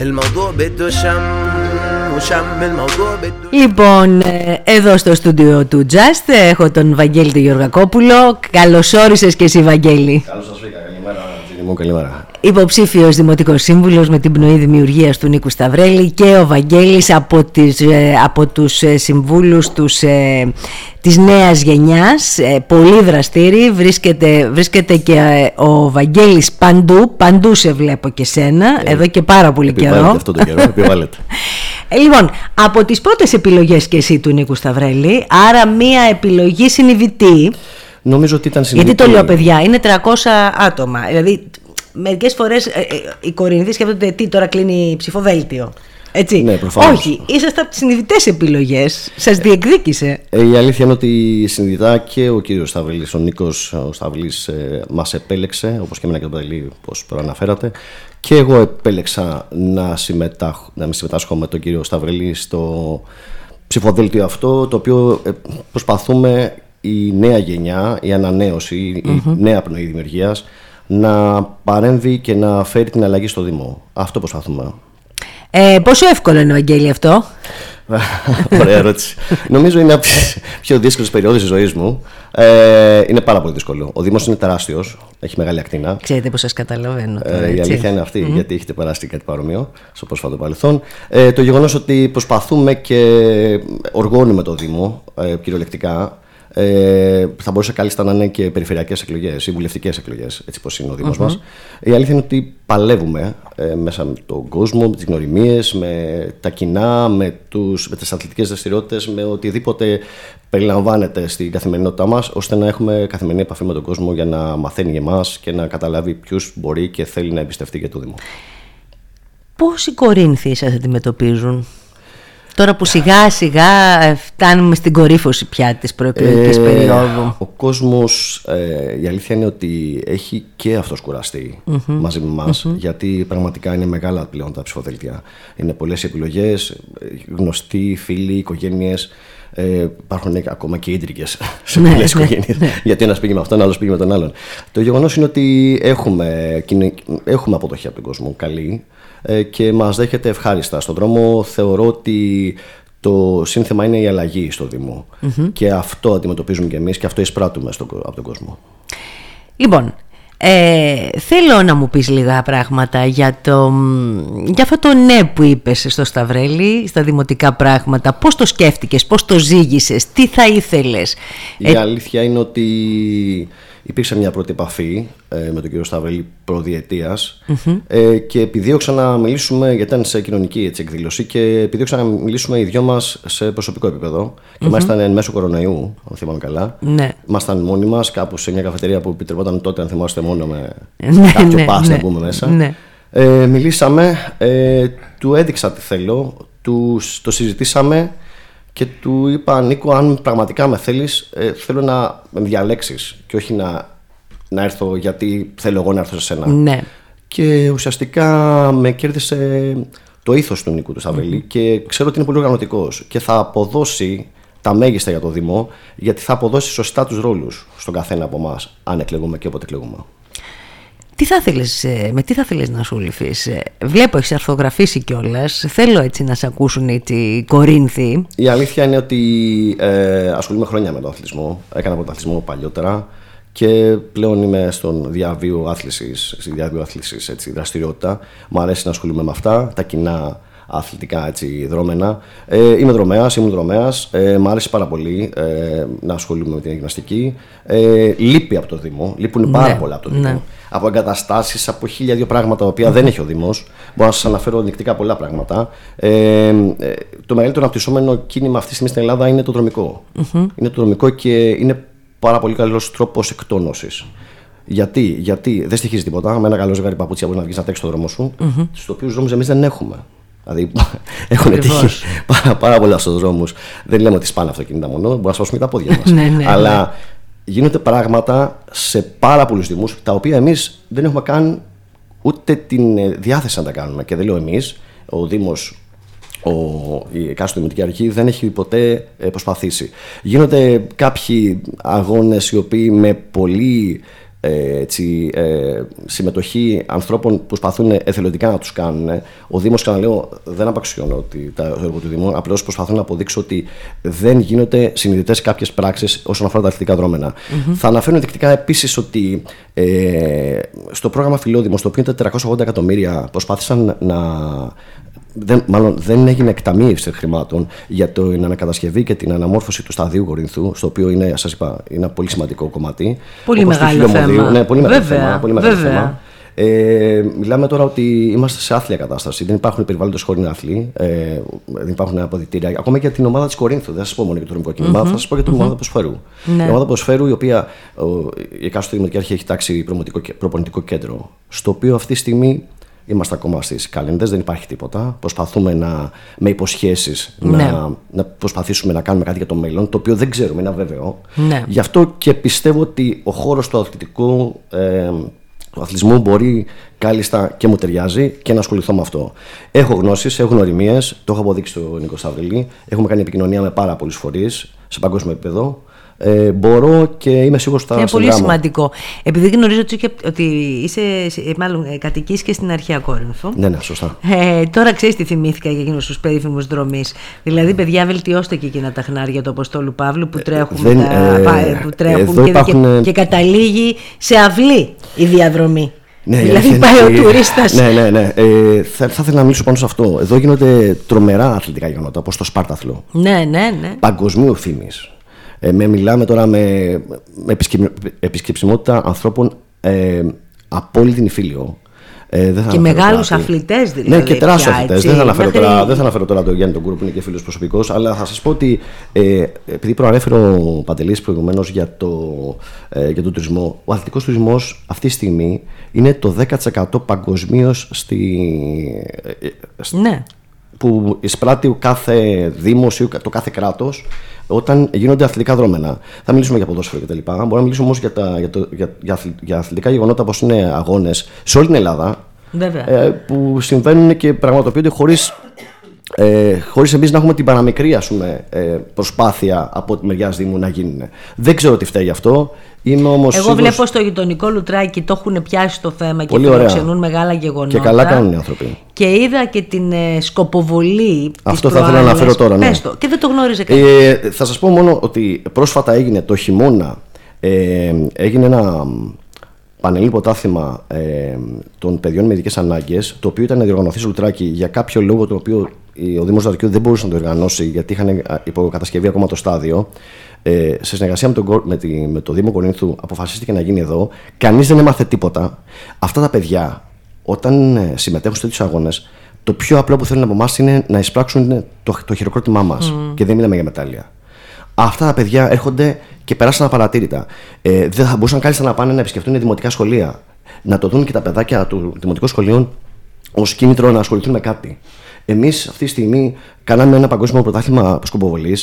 الموضوع بده شم وشم الموضوع بده Λοιπόν, ε, εδώ στο στούντιο του Just έχω τον Βαγγέλη τον Γεωργακόπουλο. Καλώς όρισες και εσύ Βαγγέλη. Καλώ σα βρήκα. Καλημέρα, Τζίνι μου. Καλημέρα. Υποψήφιος Δημοτικός Σύμβουλος με την πνοή δημιουργίας του Νίκου Σταυρέλη και ο Βαγγέλης από, τις, ε, από τους ε, συμβούλους τους, ε, της νέας γενιάς, ε, πολύ δραστήριοι, βρίσκεται, βρίσκεται και ε, ο Βαγγέλης παντού, παντού σε βλέπω και σένα, εδώ και πάρα πολύ Επιβάλλεται καιρό. αυτό το καιρό. Επιβάλλεται. Ε, λοιπόν, από τις πρώτες επιλογές και εσύ του Νίκου Σταυρέλη, άρα μία επιλογή συνειδητή, Νομίζω ότι ήταν γιατί συνειδητή. το λέω παιδιά, είναι 300 άτομα, δηλαδή μερικές φορές ε, ε, οι Κορινθοί σκέφτονται τι τώρα κλείνει ψηφοδέλτιο. Έτσι. Ναι, προφανώς. Όχι, είσαστε από τις συνειδητές επιλογές, σας διεκδίκησε. Ε, η αλήθεια είναι ότι συνειδητά και ο κύριος Σταυλή, ο Νίκος ο Σταυλή, ε, μας επέλεξε, όπως και εμένα και τον Παντελή, όπως προαναφέρατε. Και εγώ επέλεξα να, συμμετάχω, να συμμετάσχω με τον κύριο Σταυρελή στο ψηφοδέλτιο αυτό, το οποίο ε, προσπαθούμε η νέα γενιά, η ανανέωση, η νέα πνοή δημιουργίας να παρέμβει και να φέρει την αλλαγή στο Δήμο. Αυτό προσπαθούμε. Ε, πόσο εύκολο είναι, Βαγγέλη, αυτό; Ωραία ερώτηση. Νομίζω είναι από τις πιο δύσκολες περιόδους της ζωής μου. Ε, είναι πάρα πολύ δύσκολο. Ο Δήμος είναι τεράστιος, έχει μεγάλη ακτίνα. Ξέρετε πως σας καταλαβαίνω τώρα, Ε, η έτσι. αλήθεια είναι αυτή, γιατί έχετε περάσει κάτι παρόμοιο στο πρόσφατο παρελθόν. Ε, το γεγονός ότι προσπαθούμε και οργώνουμε το Δήμο ε, κυριολεκτικά. Ε, θα μπορούσε κάλλιστα να είναι και περιφερειακές εκλογές ή βουλευτικές εκλογές, έτσι πώ είναι ο Δήμος μας. Η αλήθεια είναι ότι παλεύουμε ε, μέσα με τον κόσμο, με τις γνωριμίες, με τα κοινά, με, τους, με τις αθλητικές δραστηριότητες, με οτιδήποτε περιλαμβάνεται στην καθημερινότητά μας, ώστε να έχουμε καθημερινή επαφή με τον κόσμο για να μαθαίνει για εμά και να καταλάβει ποιου μπορεί και θέλει να εμπιστευτεί για το Δήμο. Πώς οι Κορίνθιοι σας αντιμετωπίζουν; Τώρα που σιγά σιγά ε, φτάνουμε στην κορύφωση πια της προεκλογικής Ε, περίοδου. Ο κόσμος, ε, η αλήθεια είναι ότι έχει και αυτός κουραστεί μαζί με εμάς, γιατί πραγματικά είναι μεγάλα πλέον τα ψηφοδέλτια. Είναι πολλές επιλογές, ε, γνωστοί, φίλοι, οικογένειες, ε, υπάρχουν ακόμα και ίντρικες σε Ναι, πολλές ναι, οικογένειες, γιατί ένας πήγε με αυτόν, άλλος πήγε με τον άλλον. Το γεγονός είναι ότι έχουμε, κοινε- έχουμε αποδοχή από τον κόσμο καλή. ε, και μας δέχεται ευχάριστα στον δρόμο. Θεωρώ ότι το σύνθεμα είναι η αλλαγή στο Δήμο. Και αυτό αντιμετωπίζουμε και εμείς και αυτό εισπράττουμε στον, κο- από τον κόσμο. Λοιπόν, ε, θέλω να μου πεις λίγα πράγματα για, το, για αυτό το ναι που είπες στο Σταυρέλη, στα δημοτικά πράγματα. Πώς το σκέφτηκες, πώς το ζήγησες, τι θα ήθελες; Η αλήθεια είναι ότι υπήρξε μια πρώτη επαφή ε, με τον κύριο Σταυρέλη προδιετίας, ε, και επιδίωξα να μιλήσουμε, γιατί ήταν σε κοινωνική έτσι, εκδήλωση, και επιδίωξα να μιλήσουμε οι δυο μας σε προσωπικό επίπεδο. Και μάλιστα ήταν εν μέσω κορονοϊού, αν θυμάμαι καλά. Ναι. Ήμασταν μόνοι μας κάπου σε μια καφετερία που επιτρεπόταν τότε, αν θυμάστε, μόνο με Ναι, κάποιο ναι, pass ναι. να μπούμε μέσα. Ναι. Ε, μιλήσαμε, ε, του έδειξα τι θέλω, του, το συζητήσαμε και του είπα Νίκο, αν πραγματικά με θέλεις, ε, θέλω να με διαλέξεις και όχι να, να έρθω γιατί θέλω εγώ να έρθω σε σένα. Ναι. Και ουσιαστικά με κέρδισε το ήθος του Νίκου του Σταυρελή και ξέρω ότι είναι πολύ οργανωτικός και θα αποδώσει τα μέγιστα για το Δήμο γιατί θα αποδώσει σωστά τους ρόλους στον καθένα από εμάς αν εκλεγούμε και όποτε εκλεγούμε. Τι θα θέλεις, ε, με τι θα θέλεις να σου λυφείς. ε, Βλέπω έχεις αρθογραφήσει κιόλας. Θέλω έτσι να σε ακούσουν έτσι οι Κορίνθιοι. Η αλήθεια είναι ότι ε, ασχολούμαι χρόνια με τον αθλητισμό. Έκανα πρωταθλητισμό παλιότερα και πλέον είμαι στον διαβίου άθλησης, στη διαβίου άθλησης έτσι, δραστηριότητα. Μου αρέσει να ασχολούμαι με αυτά, τα κοινά αθλητικά έτσι, δρόμενα. Ε, είμαι δρομέας, ήμουν δρομέας. Ε, μ' άρεσε πάρα πολύ ε, να ασχολούμαι με την γυμναστική. Ε, λείπει από το Δήμο, λείπουν πάρα πολλά από το Δήμο. ναι. Από εγκαταστάσεις, από χίλια δύο πράγματα τα οποία δεν έχει ο Δήμος. Μπορώ να σας αναφέρω νυχτικά πολλά πράγματα. Ε, ε, το μεγαλύτερο αναπτυσσόμενο κίνημα αυτή τη στιγμή στην Ελλάδα είναι το δρομικο Είναι το δρομικό και είναι πάρα πολύ καλός τρόπος εκτόνωσης. Γιατί, γιατί δεν στοιχίζει τίποτα. Με ένα καλό ζευγάρι παπούτσια μπορείς να βγεις να τρέξεις το δρόμο σου, mm-hmm. στους οποίους δρόμους εμείς δεν έχουμε. Δηλαδή έχουν Ακριβώς. τύχει πάρα, πάρα πολλά στους δρόμους. Δεν λέμε ότι σπάνε αυτοκίνητα μόνο, μπορεί να σπάσουμε και τα πόδια μας. Ναι, ναι, Αλλά γίνονται πράγματα σε πάρα πολλούς Δήμου τα οποία εμείς δεν έχουμε καν ούτε την ε, διάθεση να τα κάνουμε. Και δεν λέω εμείς, ο Δήμος, η εκάστοτε δημοτική αρχή δεν έχει ποτέ ε, προσπαθήσει. Γίνονται κάποιοι αγώνες οι οποίοι με πολύ ε, έτσι, ε, συμμετοχή ανθρώπων που προσπαθούν εθελοντικά να τους κάνουν. Ο Δήμος, ξαναλέω, δεν απαξιώνω ότι τα έργο του Δήμου. Απλώς προσπαθώ να αποδείξω ότι δεν γίνονται συνειδητές κάποιες πράξεις όσον αφορά τα αθλητικά Θα αναφέρω ενδεικτικά επίσης ότι ε, στο πρόγραμμα Φιλόδημος, το οποίο είναι 480 εκατομμύρια, προσπάθησαν να δεν, μάλλον δεν έγινε εκταμείευση χρημάτων για την ανακατασκευή και την αναμόρφωση του σταδίου Κορινθού, στο οποίο είναι, σας είπα, είναι ένα πολύ σημαντικό κομμάτι. Πολύ μεγάλο θέμα. Ναι, πολύ μεγάλο βέβαια, θέμα. Πολύ μεγάλο θέμα. Ε, μιλάμε τώρα ότι είμαστε σε άθλια κατάσταση. Δεν υπάρχουν περιβάλλοντες χωρίς άθλοι, ε, δεν υπάρχουν αποδητήρια. Ακόμα και για την ομάδα της Κορίνθου. Δεν θα σας πω μόνο για το νομικό κίνημα, mm-hmm. θα σας πω για την mm-hmm. ομάδα ποσφαίρου. Ναι. Η ομάδα ποσφαίρου, η οποία η εκάστοτε δημοτική αρχή έχει τάξει προπονητικό κέντρο, στο οποίο αυτή τη στιγμή Είμαστε ακόμα στις καλένδε, δεν υπάρχει τίποτα. Προσπαθούμε να, με υποσχέσεις ναι. να, να προσπαθήσουμε να κάνουμε κάτι για το μέλλον, το οποίο δεν ξέρουμε, είναι αβέβαιο. Ναι. Γι' αυτό και πιστεύω ότι ο χώρος του αθλητικού ε, του αθλητισμού μπορεί κάλλιστα και μου ταιριάζει και να ασχοληθώ με αυτό. Έχω γνώσεις, έχω γνωριμίες, το έχω αποδείξει στο Νίκο Σταυριλή. Έχουμε κάνει επικοινωνία με πάρα πολλούς φορείς σε παγκόσμιο επίπεδο ε, μπορώ και είμαι σίγουρος ότι θα Είναι πολύ σημαντικό. Επειδή γνωρίζω ότι είσαι, μάλλον ε, κατοικείς και στην αρχαία Κόρινθο. Ναι, ναι, σωστά. Ε, τώρα ξέρεις τι θυμήθηκα για εκείνους τους περίφημους δρομή. Δηλαδή, παιδιά, βελτιώστε και εκείνα τα χνάρια του Αποστόλου Παύλου που τρέχουν, Δεν, τα, ε, που τρέχουν και, υπάρχουν... και, και, καταλήγει σε αυλή η διαδρομή. Ναι, δηλαδή πάει ο τουρίστας. Ναι, ναι, ναι. Ε, θα, θα ήθελα να μιλήσω πάνω σε αυτό. Εδώ γίνονται τρομερά αθλητικά γεγονότα, όπως το Σπάρταθλο. Ναι, ναι, ναι. Παγκοσμίου φήμη. Ε, με μιλάμε τώρα με, με επισκεψιμότητα ανθρώπων ε, από όλη την Ιφίλιο. Ε, δεν θα και μεγάλους αθλητές δηλαδή. Ναι, και τεράστιους αθλητές. Δεν, θα αναφέρω τώρα, δεν θα αναφέρω τώρα τον Γιάννη τον Κούρο που είναι και φίλος προσωπικός, αλλά θα σας πω ότι ε, επειδή προανέφερε ο Παντελής προηγουμένως για, το, ε, για τον τουρισμό, ο αθλητικός τουρισμός αυτή τη στιγμή είναι το 10% παγκοσμίως στη. Ε, ναι. Που εισπράττει ο κάθε δήμος ή το κάθε κράτος όταν γίνονται αθλητικά δρόμενα. Θα μιλήσουμε για ποδόσφαιρο κτλ. Μπορούμε να μιλήσουμε όμως για, για, για, για, για αθλητικά γεγονότα όπως είναι αγώνες σε όλη την Ελλάδα. Ε, που συμβαίνουν και πραγματοποιούνται χωρίς ε, χωρίς εμείς να έχουμε την παραμικρή ας πούμε, ε, προσπάθεια από τη μεριά Δήμου να γίνουν. Δεν ξέρω τι φταίει γι' αυτό. Είμαι όμως Εγώ σίγουρος... βλέπω στο γειτονικό Λουτράκι το έχουν πιάσει το θέμα Πολύ και φιλοξενούν μεγάλα γεγονότα. Και καλά κάνουν οι άνθρωποι. Και είδα και την ε, σκοποβολή. Αυτό θα ήθελα να αναφέρω τώρα. Ναι. το. Και δεν το γνώριζε κανείς. Ε, θα σας πω μόνο ότι πρόσφατα έγινε το χειμώνα. Ε, έγινε ένα πανελή ποτάθημα ε, των παιδιών με ειδικές ανάγκες, το οποίο ήταν διοργανωθεί στο Λουτράκι για κάποιο λόγο το οποίο ο Δήμος Δαρκιού δεν μπορούσε να το οργανώσει γιατί είχαν υποκατασκευή ακόμα το στάδιο. Ε, σε συνεργασία με, τον, με, τη, με το Δήμο Κορίνθου αποφασίστηκε να γίνει εδώ. Κανείς δεν έμαθε τίποτα. Αυτά τα παιδιά, όταν ε, συμμετέχουν σε τέτοιους αγώνες, το πιο απλό που θέλουν από εμάς είναι να εισπράξουν το, το χειροκρότημά μας. Mm. Και δεν μιλάμε για μετάλλια. Αυτά τα παιδιά έρχονται και περάσαν απαρατήρητα. Ε, δεν θα μπορούσαν κάλλιστα να πάνε να επισκεφτούν δημοτικά σχολεία. Να το δουν και τα παιδάκια του δημοτικών σχολείων ως κίνητρο να ασχοληθούν με κάτι. Εμείς αυτή τη στιγμή κάναμε ένα παγκόσμιο πρωτάθλημα σκοποβολή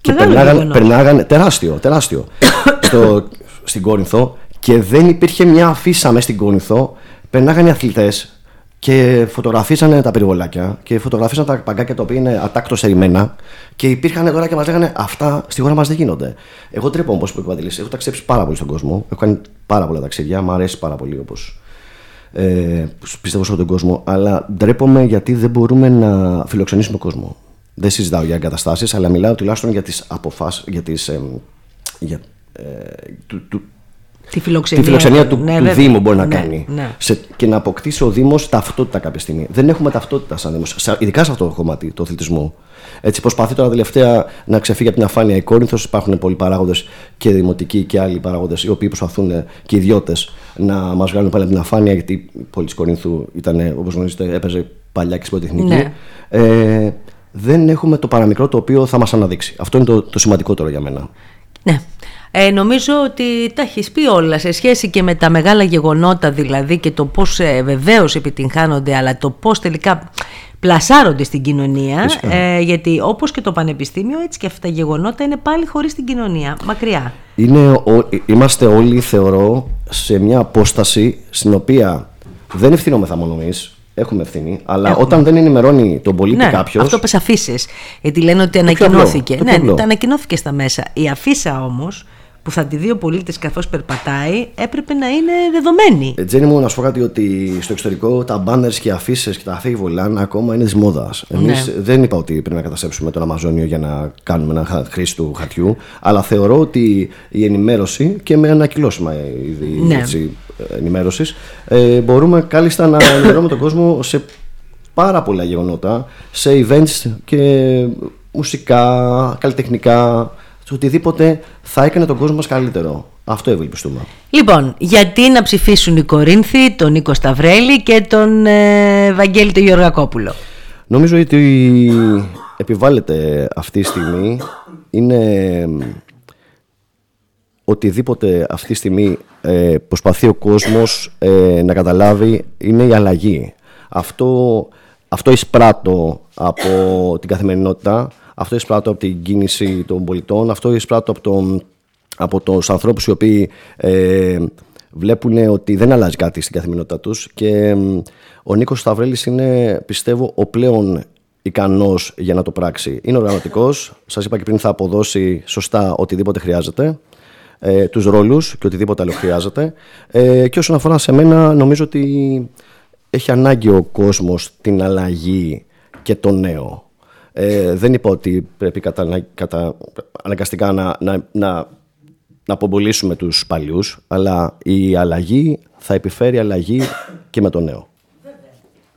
και περνάγαν, περνάγαν, τεράστιο, τεράστιο στο, στην Κόρινθο και δεν υπήρχε μια αφίσα μέσα στην Κόρινθο. Περνάγαν οι αθλητές και φωτογραφίσανε τα περιβολάκια και φωτογραφίσανε τα παγκάκια τα οποία είναι ατάκτως ερημένα και υπήρχαν τώρα και μας λέγανε αυτά στη χώρα μας δεν γίνονται. Εγώ τρέπω όπω είπε ο Έχω ταξιδέψει πάρα πολύ στον κόσμο. Έχω κάνει πάρα πολλά ταξίδια. Μου αρέσει πάρα πολύ όπως ε, πιστεύω σε όλο τον κόσμο. Αλλά ντρέπομαι γιατί δεν μπορούμε να φιλοξενήσουμε κόσμο. Δεν συζητάω για εγκαταστάσεις, αλλά μιλάω τουλάχιστον για τις αποφάσεις. Για τις, ε, για, ε, του, του, Τη φιλοξενία, τη φιλοξενία του, ναι, του Δήμου μπορεί να ναι, κάνει. Ναι. Σε, και να αποκτήσει ο Δήμος ταυτότητα κάποια στιγμή. Δεν έχουμε ταυτότητα σαν Δήμος, ειδικά σε αυτό το κομμάτι, το αθλητισμό. Έτσι προσπαθεί τώρα τελευταία να ξεφύγει από την αφάνεια η Κόρινθος. Υπάρχουν πολλοί παράγοντες και δημοτικοί και άλλοι παράγοντες οι οποίοι προσπαθούν και ιδιώτες να μας βγάλουν πάλι από την αφάνεια γιατί η πόλη της Κορίνθου ήταν, όπως γνωρίζετε, έπαιζε παλιά και στην Πολυτεχνική. Ναι. Ε, δεν έχουμε το παραμικρό το οποίο θα μας αναδείξει. Αυτό είναι το, το σημαντικότερο για μένα. Ναι. Ε, νομίζω ότι τα έχεις πει όλα σε σχέση και με τα μεγάλα γεγονότα δηλαδή και το πώς ε, βεβαίως επιτυγχάνονται αλλά το πώς τελικά πλασάρονται στην κοινωνία ε, γιατί όπως και το πανεπιστήμιο έτσι και αυτά τα γεγονότα είναι πάλι χωρίς την κοινωνία, μακριά. Είναι, είμαστε όλοι θεωρώ σε μια απόσταση στην οποία δεν ευθυνόμεθα μόνο εμείς Έχουμε ευθύνη, αλλά όταν δεν ενημερώνει τον πολίτη ναι, κάποιο. Αυτό πες αφήσεις. Γιατί λένε ότι ανακοινώθηκε. ναι, το ανακοινώθηκε στα μέσα. Η αφίσα όμως που θα τη δει ο πολίτης καθώς περπατάει έπρεπε να είναι δεδομένη. Ε, Τζένι μου, να σου πω κάτι ότι στο εξωτερικό τα banners και αφήσεις και τα αφήγη ακόμα είναι της μόδας. Εμείς Ναι. δεν είπα ότι πρέπει να καταστρέψουμε τον Αμαζόνιο για να κάνουμε ένα χα- χρήση του χαρτιού, αλλά θεωρώ ότι η ενημέρωση και με ανακυλώσιμα είδη Ναι. έτσι, ενημέρωσης ε, μπορούμε κάλλιστα να ενημερώνουμε τον κόσμο σε πάρα πολλά γεγονότα, σε events και μουσικά, καλλιτεχνικά, σε οτιδήποτε θα έκανε τον κόσμο μας καλύτερο. Αυτό ευελπιστούμε. Λοιπόν, γιατί να ψηφίσουν οι Κορίνθοι, τον Νίκο Σταυρέλη και τον ε, Βαγγέλη τον Γεωργακόπουλο. Νομίζω ότι επιβάλλεται αυτή τη στιγμή είναι οτιδήποτε αυτή τη στιγμή ε, προσπαθεί ο κόσμος ε, να καταλάβει είναι η αλλαγή. Αυτό, αυτό εισπράττω από την καθημερινότητα, αυτό εισπράττω από την κίνηση των πολιτών, αυτό εισπράττω από, τον, από τους ανθρώπους οι οποίοι ε, βλέπουν ότι δεν αλλάζει κάτι στην καθημερινότητά τους και μ, ο Νίκος Σταυρέλης είναι πιστεύω ο πλέον ικανός για να το πράξει. Είναι οργανωτικός, σας είπα και πριν θα αποδώσει σωστά οτιδήποτε χρειάζεται ε, τους ρόλους και οτιδήποτε άλλο χρειάζεται ε, και όσον αφορά σε μένα νομίζω ότι έχει ανάγκη ο κόσμος την αλλαγή και το νέο. Ε, δεν είπα ότι πρέπει κατα, κατα, αναγκαστικά να, να, να, να απομπολίσουμε τους παλιούς, αλλά η αλλαγή θα επιφέρει αλλαγή και με το νέο.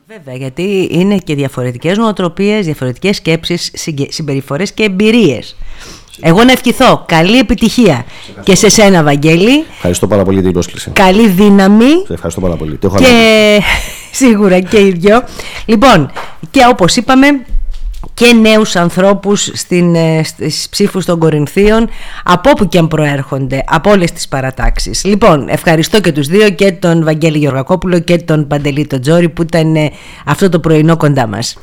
Βέβαια, γιατί είναι και διαφορετικές νοοτροπίες, διαφορετικές σκέψεις, συγκε- συμπεριφορές και εμπειρίες. Εγώ να ευχηθώ καλή επιτυχία και σε σένα Βαγγέλη, Ευχαριστώ πάρα πολύ για την πρόσκληση. καλή δύναμη Σε ευχαριστώ πάρα πολύ. Το έχω ανάγκη. και σίγουρα και οι δυο. Λοιπόν, και όπως είπαμε και νέους ανθρώπους στην, ε, στις ψήφους των Κορινθίων από όπου και αν προέρχονται, από όλες τις παρατάξεις. Λοιπόν, ευχαριστώ και τους δύο και τον Βαγγέλη Γεωργακόπουλο και τον Παντελή τον Τζόρι που ήταν ε, αυτό το πρωινό κοντά μας.